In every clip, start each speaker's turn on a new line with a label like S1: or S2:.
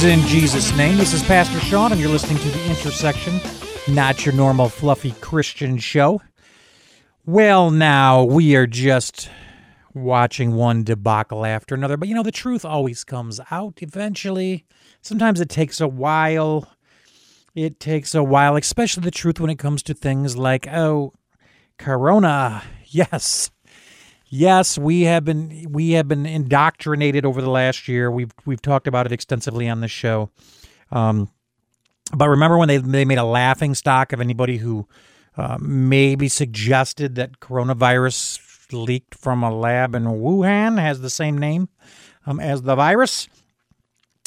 S1: Greetings in Jesus' name. This is Pastor Sean, and you're listening to The Intersection, not your normal fluffy Christian show. Well, now we are just watching one debacle after another, but you know, the truth always comes out eventually. Sometimes it takes a while. It takes a while, especially the truth when it comes to things like, oh, Corona. Yes. Yes, we have been we have been indoctrinated over the last year. We've we've talked about it extensively on this show. Um, but remember when they they made a laughing stock of anybody who uh, maybe suggested that coronavirus leaked from a lab in Wuhan has the same name um, as the virus.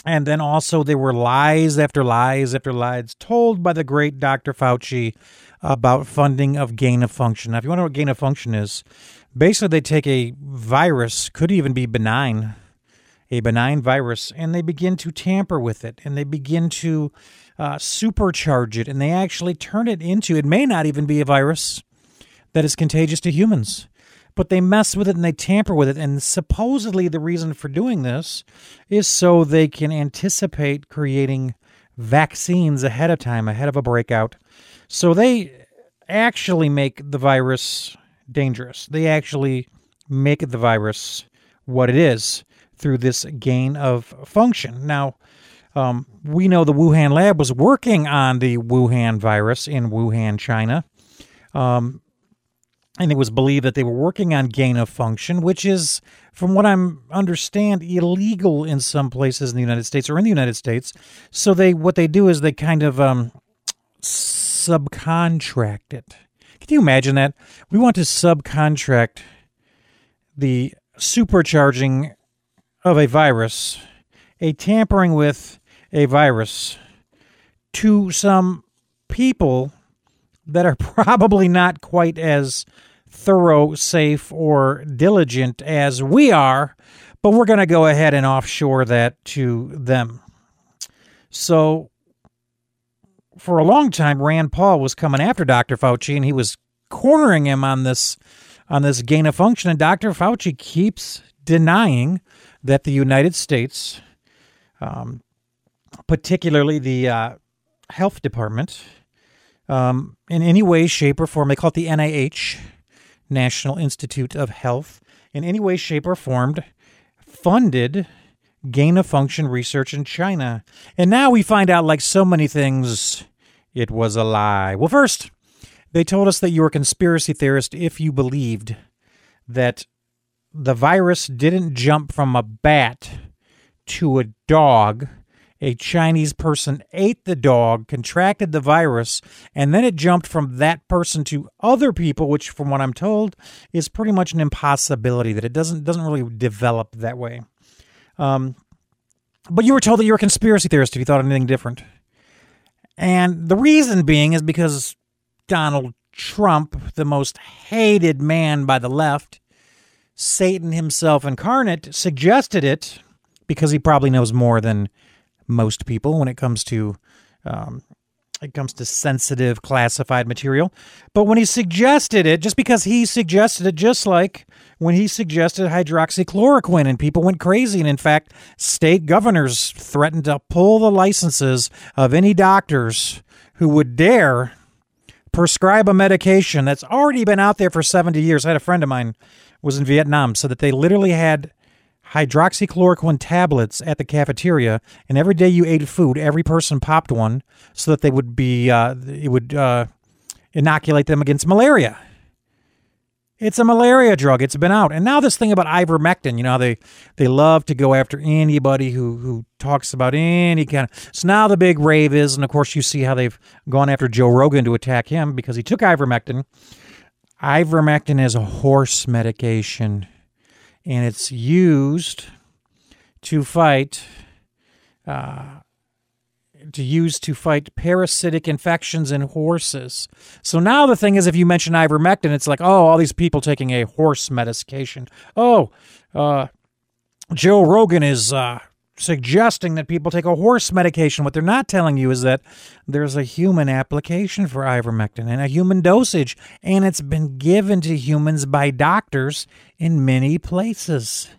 S1: And then also there were lies after lies after lies told by the great Dr. Fauci about funding of gain of function. Now, if you want to know what gain of function is, basically they take a virus, could even be benign, a benign virus, and they begin to tamper with it and they begin to uh, supercharge it and they actually turn it into, it may not even be a virus that is contagious to humans. But they mess with it and they tamper with it. And supposedly, the reason for doing this is so they can anticipate creating vaccines ahead of time, ahead of a breakout. So they actually make the virus dangerous. They actually make the virus what it is through this gain of function. Now, um, we know the Wuhan lab was working on the Wuhan virus in Wuhan, China. Um, and it was believed that they were working on gain of function, which is, from what I'm understand, illegal in some places in the United States or in the United States. So they what they do is they kind of um, subcontract it. Can you imagine that? We want to subcontract the supercharging of a virus, a tampering with a virus to some people that are probably not quite as thorough, safe, or diligent as we are, but we're going to go ahead and offshore that to them. So for a long time, Rand Paul was coming after Dr. Fauci, and he was cornering him on this on this gain of function. And Dr. Fauci keeps denying that the United States, um, particularly the uh, health department, um, in any way, shape, or form, they call it the NIH, National Institute of Health, in any way, shape, or form, funded gain of function research in China. And now we find out, like so many things, it was a lie. Well, first, they told us that you were a conspiracy theorist if you believed that the virus didn't jump from a bat to a dog. A Chinese person ate the dog, contracted the virus, and then it jumped from that person to other people, which, from what I'm told, is pretty much an impossibility. That it doesn't doesn't really develop that way. Um, but you were told that you were a conspiracy theorist if you thought anything different. And the reason being is because Donald Trump, the most hated man by the left, Satan himself incarnate, suggested it because he probably knows more than most people when it comes to um, it comes to sensitive classified material. But when he suggested it, just because he suggested it, just like when he suggested hydroxychloroquine and people went crazy. And in fact, state governors threatened to pull the licenses of any doctors who would dare prescribe a medication that's already been out there for 70 years. I had a friend of mine was in Vietnam, so that they literally had hydroxychloroquine tablets at the cafeteria, and every day you ate food, every person popped one so that they would be uh, it would uh, inoculate them against malaria. It's a malaria drug. It's been out, and now this thing about ivermectin. You know they they love to go after anybody who who talks about any kind of. So now the big rave is, and of course you see how they've gone after Joe Rogan to attack him because he took ivermectin. Ivermectin is a horse medication, and it's used to fight. Uh, to use to fight parasitic infections in horses. So now the thing is, if you mention ivermectin, it's like, oh, all these people taking a horse medication. Oh, uh, Joe Rogan is uh, suggesting that people take a horse medication. What they're not telling you is that there's a human application for ivermectin and a human dosage, and it's been given to humans by doctors in many places.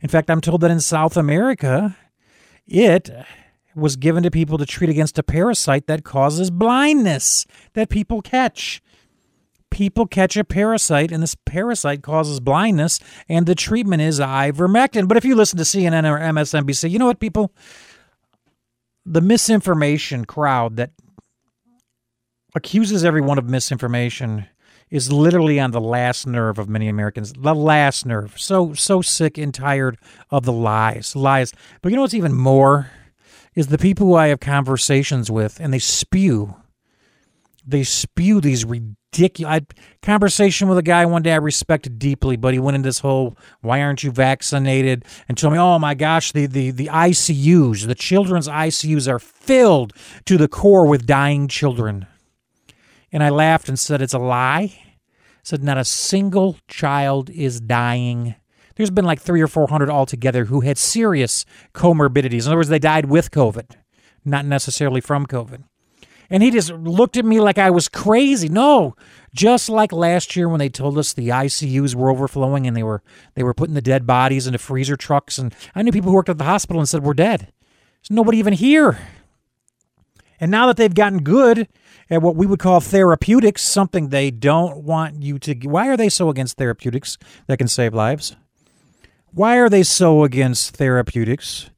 S1: In fact, I'm told that in South America, it was given to people to treat against a parasite that causes blindness that people catch. People catch a parasite, and this parasite causes blindness, and the treatment is ivermectin. But if you listen to CNN or MSNBC, you know what, people? The misinformation crowd that accuses everyone of misinformation is literally on the last nerve of many Americans. The last nerve. So so sick and tired of the lies. Lies. But you know what's even more is the people who I have conversations with and they spew they spew these ridiculous conversation with a guy one day I respected deeply, but he went into this whole why aren't you vaccinated and told me, oh my gosh, the, the, the ICUs, the children's ICUs are filled to the core with dying children. And I laughed and said, It's a lie. I said, Not a single child is dying. There's been like three or 400 altogether who had serious comorbidities. In other words, they died with COVID, not necessarily from COVID. And he just looked at me like I was crazy. No, just like last year when they told us the ICUs were overflowing and they were they were putting the dead bodies into freezer trucks. And I knew people who worked at the hospital and said we're dead. There's nobody even here. And now that they've gotten good at what we would call therapeutics, something they don't want you to. Why are they so against therapeutics that can save lives? Why are they so against therapeutics?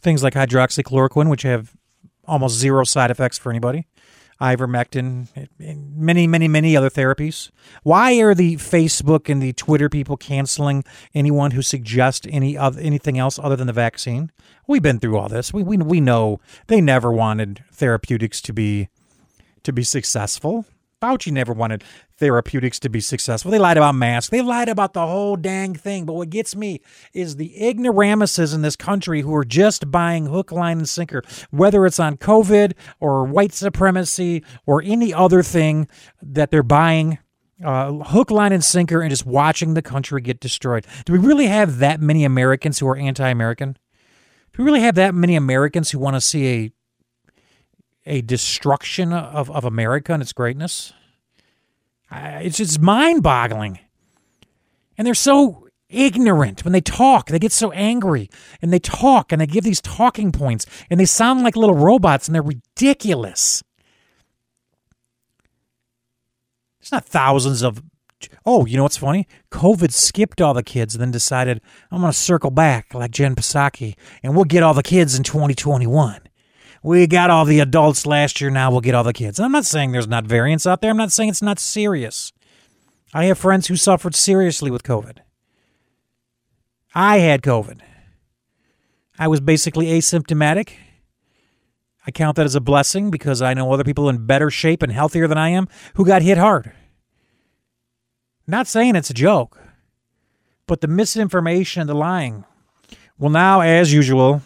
S1: Things like hydroxychloroquine, which have almost zero side effects for anybody, ivermectin, many, many, many other therapies. Why are the Facebook and the Twitter people canceling anyone who suggests any other, anything else other than the vaccine? We've been through all this. We, we, we know they never wanted therapeutics to be to be successful. Fauci never wanted therapeutics to be successful. They lied about masks. They lied about the whole dang thing. But what gets me is the ignoramuses in this country who are just buying hook, line, and sinker, whether it's on COVID or white supremacy or any other thing that they're buying. Uh, hook, line, and sinker, and just watching the country get destroyed. Do we really have that many Americans who are anti American? Do we really have that many Americans who want to see a a destruction of, of America and its greatness. It's just mind boggling. And they're so ignorant when they talk. They get so angry and they talk and they give these talking points and they sound like little robots and they're ridiculous. It's not thousands of. Oh, you know what's funny? COVID skipped all the kids and then decided, I'm going to circle back like Jen Psaki and we'll get all the kids in 2021 we got all the adults last year, now we'll get all the kids. I'm not saying there's not variants out there. I'm not saying it's not serious. I have friends who suffered seriously with COVID. I had COVID. I was basically asymptomatic. I count that as a blessing because I know other people in better shape and healthier than I am who got hit hard. Not saying it's a joke, but the misinformation and the lying. Well, now, as usual,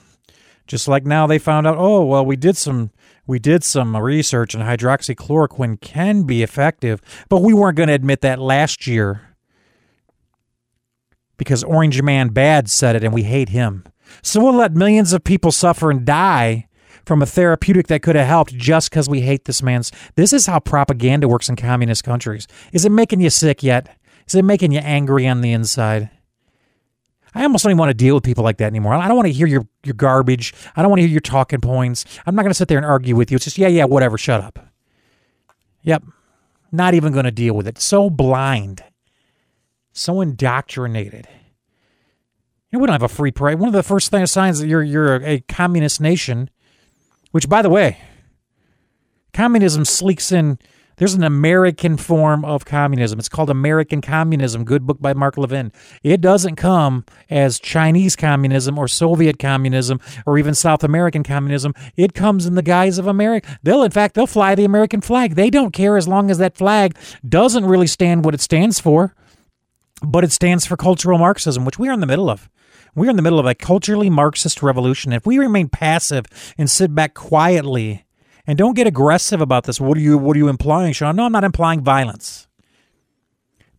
S1: just like now they found out, oh, well, we did some we did some research and hydroxychloroquine can be effective, but we weren't going to admit that last year because Orange Man Bad said it and we hate him. So we'll let millions of people suffer and die from a therapeutic that could have helped just because we hate this man's. This is how propaganda works in communist countries. Is it making you sick yet? Is it making you angry on the inside? I almost don't even want to deal with people like that anymore. I don't want to hear your, your garbage. I don't want to hear your talking points. I'm not going to sit there and argue with you. It's just, yeah, yeah, whatever, shut up. Yep. Not even going to deal with it. So blind, so indoctrinated. You know, we don't have a free press. One of the first things signs that you're you're a, a communist nation, which, by the way, communism sleeks in there's an American form of communism. It's called American Communism, good book by Mark Levin. It doesn't come as Chinese communism or Soviet communism or even South American communism. It comes in the guise of America. They'll, in fact, they'll fly the American flag. They don't care as long as that flag doesn't really stand what it stands for, but it stands for cultural Marxism, which we are in the middle of. We're in the middle of a culturally Marxist revolution. If we remain passive and sit back quietly and don't get aggressive about this. What are you what are you implying, Sean? No, I'm not implying violence.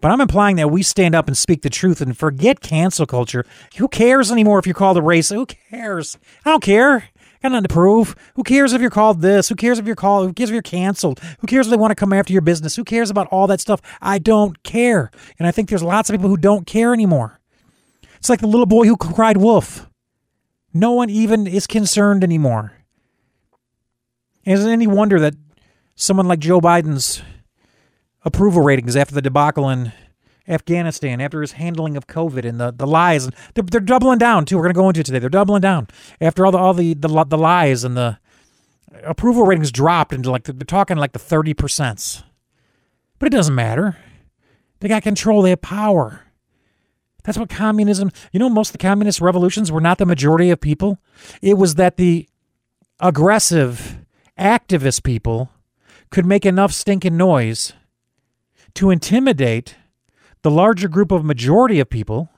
S1: But I'm implying that we stand up and speak the truth and forget cancel culture. Who cares anymore if you're called a race? Who cares? I don't care. I Got nothing to prove. Who cares if you're called this? Who cares if you're called? Who cares if you're canceled? Who cares if they want to come after your business? Who cares about all that stuff? I don't care. And I think there's lots of people who don't care anymore. It's like the little boy who cried wolf. No one even is concerned anymore. Isn't any wonder that someone like Joe Biden's approval ratings after the debacle in Afghanistan, after his handling of COVID and the, the lies, they're, they're doubling down too. We're going to go into it today. They're doubling down after all the all the the, the lies and the approval ratings dropped into like they're talking like the thirty percent. But it doesn't matter. They got control. They have power. That's what communism. You know, most of the communist revolutions were not the majority of people. It was that the aggressive activist people could make enough stinking noise to intimidate the larger group of majority of people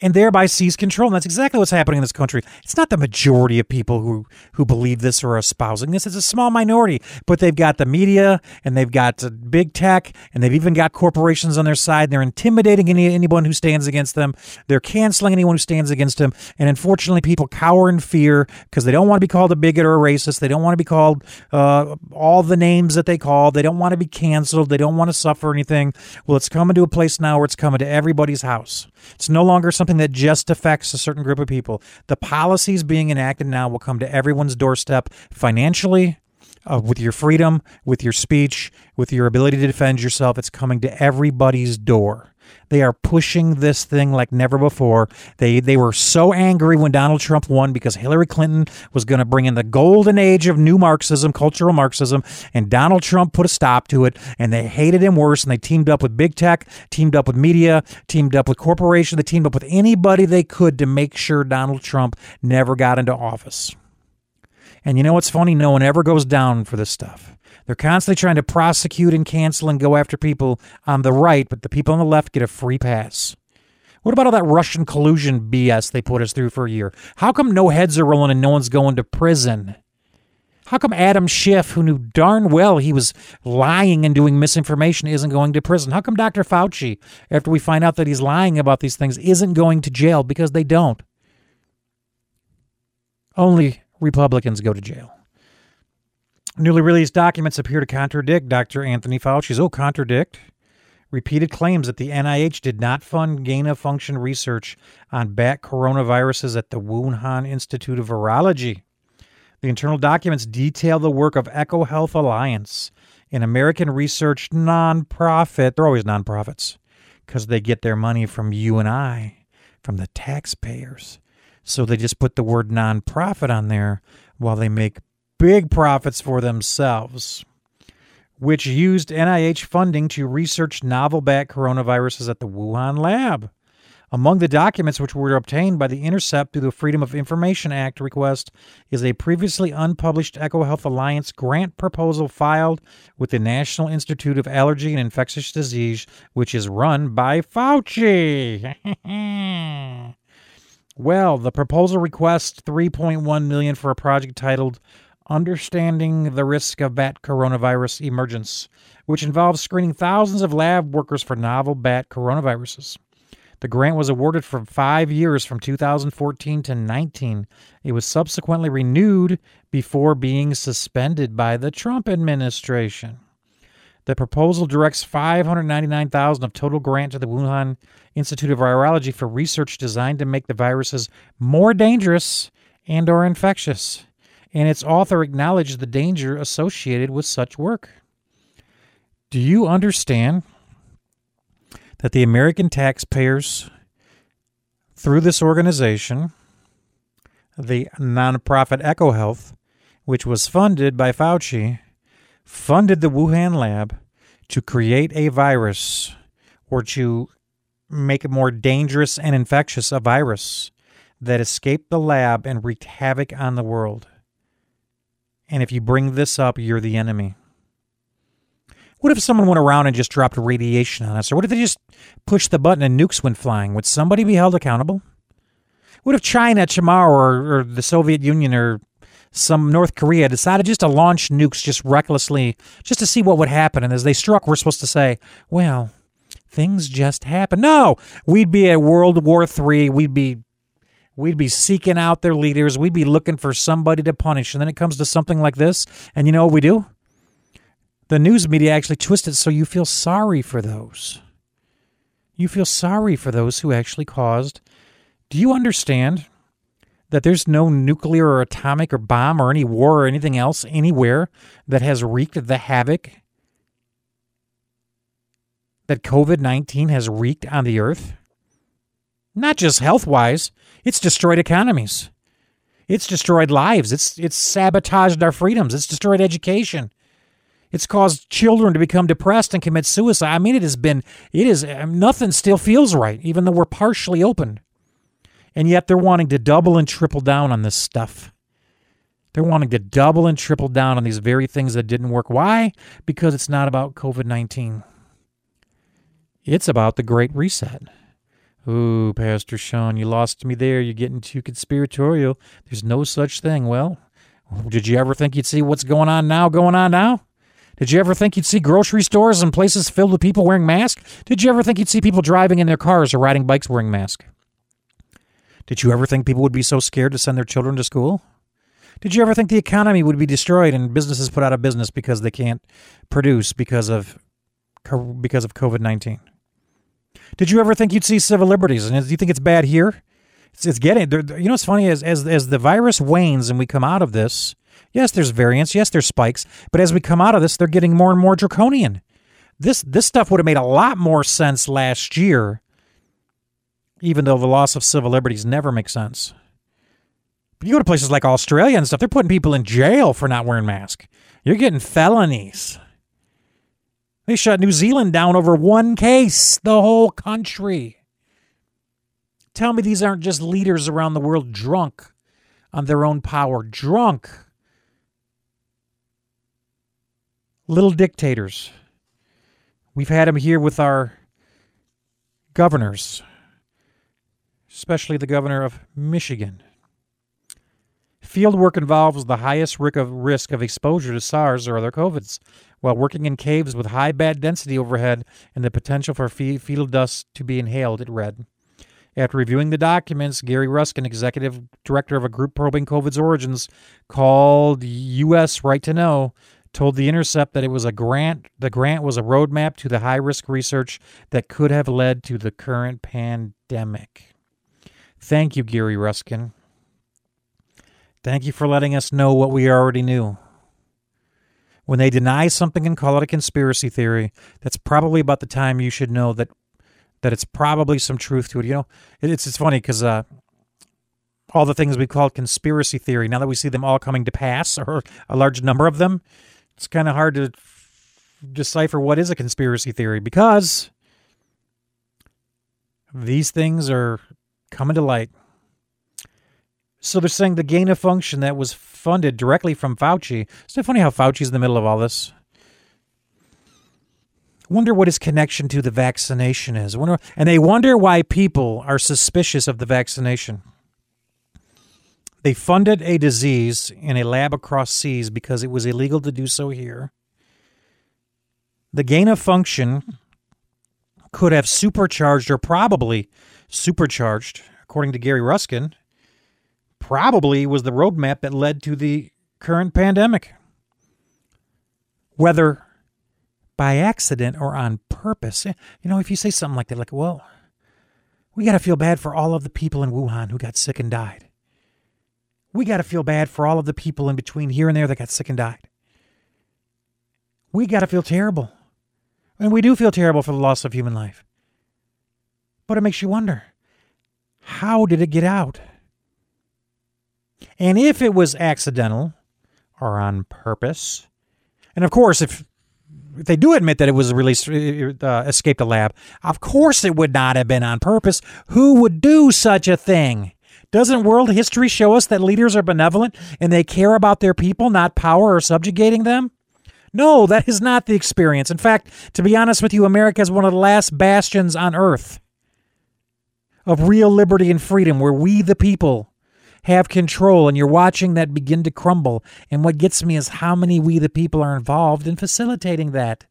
S1: and thereby seize control. And that's exactly what's happening in this country. It's not the majority of people who, who believe this or are espousing this. It's a small minority, but they've got the media and they've got big tech and they've even got corporations on their side. They're intimidating any, anyone who stands against them. They're canceling anyone who stands against them. And unfortunately, people cower in fear because they don't want to be called a bigot or a racist. They don't want to be called uh, all the names that they call. They don't want to be canceled. They don't want to suffer anything. Well, it's coming to a place now where it's coming to everybody's house. It's no longer something that just affects a certain group of people. The policies being enacted now will come to everyone's doorstep financially, uh, with your freedom, with your speech, with your ability to defend yourself. It's coming to everybody's door. They are pushing this thing like never before. They they were so angry when Donald Trump won because Hillary Clinton was going to bring in the golden age of new Marxism, cultural Marxism, and Donald Trump put a stop to it. And they hated him worse. And they teamed up with big tech, teamed up with media, teamed up with corporations. They teamed up with anybody they could to make sure Donald Trump never got into office. And you know what's funny? No one ever goes down for this stuff. They're constantly trying to prosecute and cancel and go after people on the right, but the people on the left get a free pass. What about all that Russian collusion BS they put us through for a year? How come no heads are rolling and no one's going to prison? How come Adam Schiff, who knew darn well he was lying and doing misinformation, isn't going to prison? How come Dr. Fauci, after we find out that he's lying about these things, isn't going to jail? Because they don't. Only Republicans go to jail. Newly released documents appear to contradict Dr. Anthony Fauci's. Oh, contradict? Repeated claims that the NIH did not fund gain of function research on bat coronaviruses at the Wuhan Institute of Virology. The internal documents detail the work of EcoHealth Alliance, an American research nonprofit. They're always nonprofits because they get their money from you and I, from the taxpayers. So they just put the word nonprofit on there while they make big profits for themselves, which used NIH funding to research novel bat coronaviruses at the Wuhan lab. Among the documents which were obtained by the Intercept through the Freedom of Information Act request is a previously unpublished EcoHealth Alliance grant proposal filed with the National Institute of Allergy and Infectious Disease, which is run by Fauci. well, the proposal requests 3.1 million for a project titled Understanding the Risk of Bat Coronavirus Emergence, which involves screening thousands of lab workers for novel bat coronaviruses. The grant was awarded for five years from 2014 to 19. It was subsequently renewed before being suspended by the Trump administration. The proposal directs 599,000 of total grant to the Wuhan Institute of Virology for research designed to make the viruses more dangerous and or infectious and its author acknowledged the danger associated with such work. Do you understand that the American taxpayers, through this organization, the nonprofit EcoHealth, which was funded by Fauci, funded the Wuhan lab to create a virus or to make it more dangerous and infectious a virus that escaped the lab and wreaked havoc on the world. And if you bring this up, you're the enemy. What if someone went around and just dropped radiation on us? Or what if they just pushed the button and nukes went flying? Would somebody be held accountable? What if China tomorrow or, or the Soviet Union or some North Korea decided just to launch nukes just recklessly, just to see what would happen? And as they struck, we're supposed to say, well, things just happen. No, we'd be at World War III. We'd be We'd be seeking out their leaders. We'd be looking for somebody to punish. And then it comes to something like this. And you know what we do? The news media actually twist it so you feel sorry for those. You feel sorry for those who actually caused Do you understand that there's no nuclear or atomic or bomb or any war or anything else anywhere that has wreaked the havoc that COVID 19 has wreaked on the earth? Not just health wise, it's destroyed economies. It's destroyed lives. It's, it's sabotaged our freedoms. It's destroyed education. It's caused children to become depressed and commit suicide. I mean, it has been, it is, uh, nothing still feels right, even though we're partially open. And yet they're wanting to double and triple down on this stuff. They're wanting to double and triple down on these very things that didn't work. Why? Because it's not about COVID 19, it's about the Great Reset. Ooh, Pastor Sean, you lost me there. You're getting too conspiratorial. There's no such thing. Well, did you ever think you'd see what's going on now going on now? Did you ever think you'd see grocery stores and places filled with people wearing masks? Did you ever think you'd see people driving in their cars or riding bikes wearing masks? Did you ever think people would be so scared to send their children to school? Did you ever think the economy would be destroyed and businesses put out of business because they can't produce because of because of COVID-19? Did you ever think you'd see civil liberties? And do you think it's bad here? It's, it's getting. You know, what's funny as as as the virus wanes and we come out of this. Yes, there's variants. Yes, there's spikes. But as we come out of this, they're getting more and more draconian. This this stuff would have made a lot more sense last year, even though the loss of civil liberties never makes sense. But you go to places like Australia and stuff, they're putting people in jail for not wearing masks. You're getting felonies. They shut New Zealand down over one case, the whole country. Tell me these aren't just leaders around the world drunk on their own power, drunk. Little dictators. We've had them here with our governors, especially the governor of Michigan. Field work involves the highest risk of exposure to SARS or other COVIDs while working in caves with high bat density overhead and the potential for fecal dust to be inhaled, it read. After reviewing the documents, Gary Ruskin, executive director of a group probing COVID's origins called U.S. Right to Know, told The Intercept that it was a grant. The grant was a roadmap to the high risk research that could have led to the current pandemic. Thank you, Gary Ruskin. Thank you for letting us know what we already knew. When they deny something and call it a conspiracy theory, that's probably about the time you should know that that it's probably some truth to it. You know, it's it's funny because uh, all the things we called conspiracy theory, now that we see them all coming to pass, or a large number of them, it's kind of hard to decipher what is a conspiracy theory because these things are coming to light. So they're saying the gain of function that was funded directly from Fauci. Isn't it funny how Fauci's in the middle of all this? Wonder what his connection to the vaccination is. Wonder, and they wonder why people are suspicious of the vaccination. They funded a disease in a lab across seas because it was illegal to do so here. The gain of function could have supercharged or probably supercharged, according to Gary Ruskin, probably was the roadmap that led to the current pandemic. Whether by accident or on purpose. You know, if you say something like that, like, well, we got to feel bad for all of the people in Wuhan who got sick and died. We got to feel bad for all of the people in between here and there that got sick and died. We got to feel terrible. And we do feel terrible for the loss of human life. But it makes you wonder how did it get out? And if it was accidental or on purpose, and of course, if if they do admit that it was released, uh, uh, escaped the lab, of course it would not have been on purpose. Who would do such a thing? Doesn't world history show us that leaders are benevolent and they care about their people, not power or subjugating them? No, that is not the experience. In fact, to be honest with you, America is one of the last bastions on earth of real liberty and freedom where we, the people, have control and you're watching that begin to crumble. And what gets me is how many we, the people, are involved in facilitating that.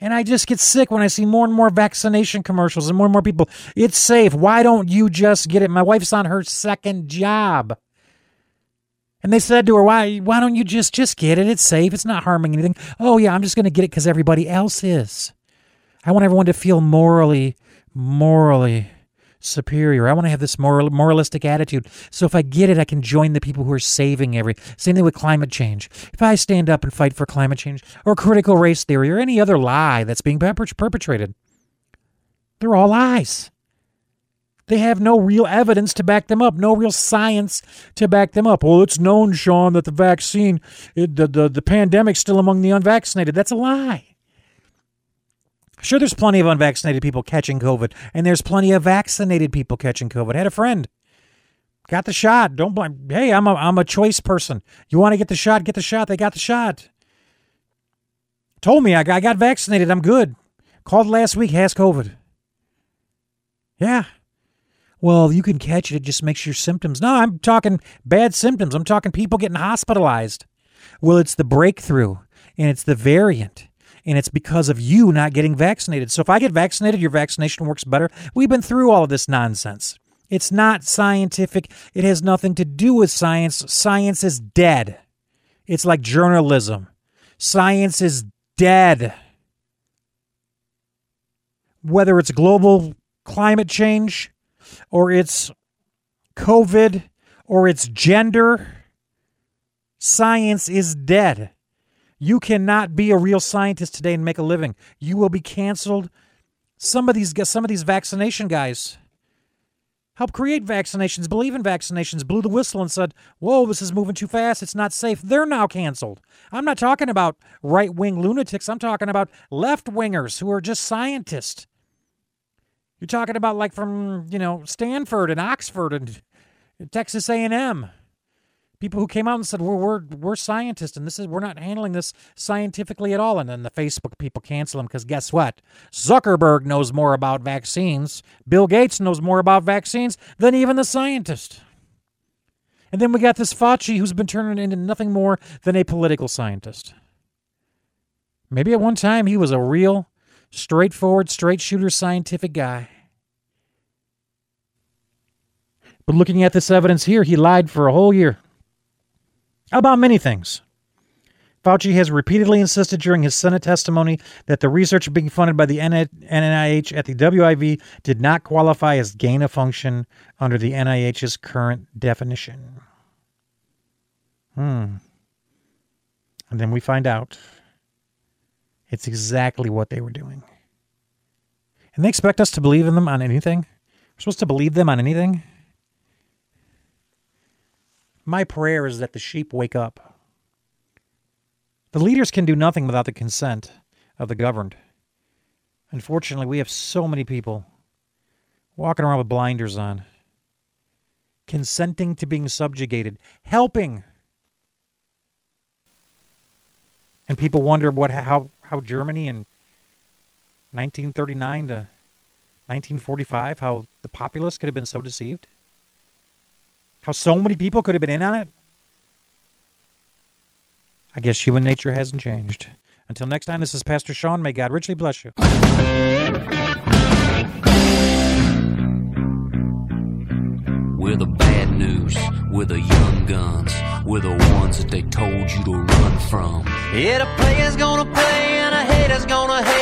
S1: And I just get sick when I see more and more vaccination commercials and more and more people. It's safe. Why don't you just get it? My wife's on her second job. And they said to her, "Why? Why don't you just just get it? It's safe. It's not harming anything." Oh yeah, I'm just going to get it because everybody else is. I want everyone to feel morally morally superior. I want to have this moral, moralistic attitude. So if I get it, I can join the people who are saving every. Same thing with climate change. If I stand up and fight for climate change or critical race theory or any other lie that's being perpetrated, they're all lies. They have no real evidence to back them up, no real science to back them up. Well, it's known, Sean, that the vaccine, the, the, the pandemic's still among the unvaccinated. That's a lie. Sure, there's plenty of unvaccinated people catching COVID, and there's plenty of vaccinated people catching COVID. I had a friend got the shot. Don't blame. Hey, I'm a I'm a choice person. You want to get the shot? Get the shot. They got the shot. Told me I got, I got vaccinated. I'm good. Called last week. Has COVID. Yeah. Well, you can catch it. It just makes your symptoms. No, I'm talking bad symptoms. I'm talking people getting hospitalized. Well, it's the breakthrough and it's the variant and it's because of you not getting vaccinated. So if I get vaccinated, your vaccination works better. We've been through all of this nonsense. It's not scientific. It has nothing to do with science. Science is dead. It's like journalism. Science is dead. Whether it's global climate change or it's COVID or it's gender, science is dead. You cannot be a real scientist today and make a living. You will be canceled. Some of these some of these vaccination guys help create vaccinations, believe in vaccinations, blew the whistle and said, "Whoa, this is moving too fast. It's not safe." They're now canceled. I'm not talking about right-wing lunatics. I'm talking about left-wingers who are just scientists. You're talking about like from, you know, Stanford and Oxford and Texas A&M people who came out and said we're we're we're scientists and this is we're not handling this scientifically at all. And then the facebook people cancel them because guess what? Zuckerberg knows more about vaccines. Bill gates knows more about vaccines than even the scientist. And then we got this fauci who's been turning into nothing more than a political scientist. Maybe at one time he was a real straightforward straight shooter scientific guy. But looking at this evidence here he lied for a whole year about many things. Fauci has repeatedly insisted during his Senate testimony that the research being funded by the NIH at the WIV did not qualify as gain of function under the NIH's current definition. Hmm. And then we find out it's exactly what they were doing. And they expect us to believe in them on anything? We're supposed to believe them on anything? My prayer is that the sheep wake up. The leaders can do nothing without the consent of the governed. Unfortunately, we have so many people walking around with blinders on, consenting to being subjugated, helping. And people wonder what how how Germany in 1939 to 1945 how the populace could have been so deceived. How so many people could have been in on it? I guess human nature hasn't changed. Until next time, this is Pastor Sean. May God richly bless you.
S2: We're the bad news. We're the young guns. We're the ones that they told you to run from. Yeah, the player's gonna play and a hater's gonna hate.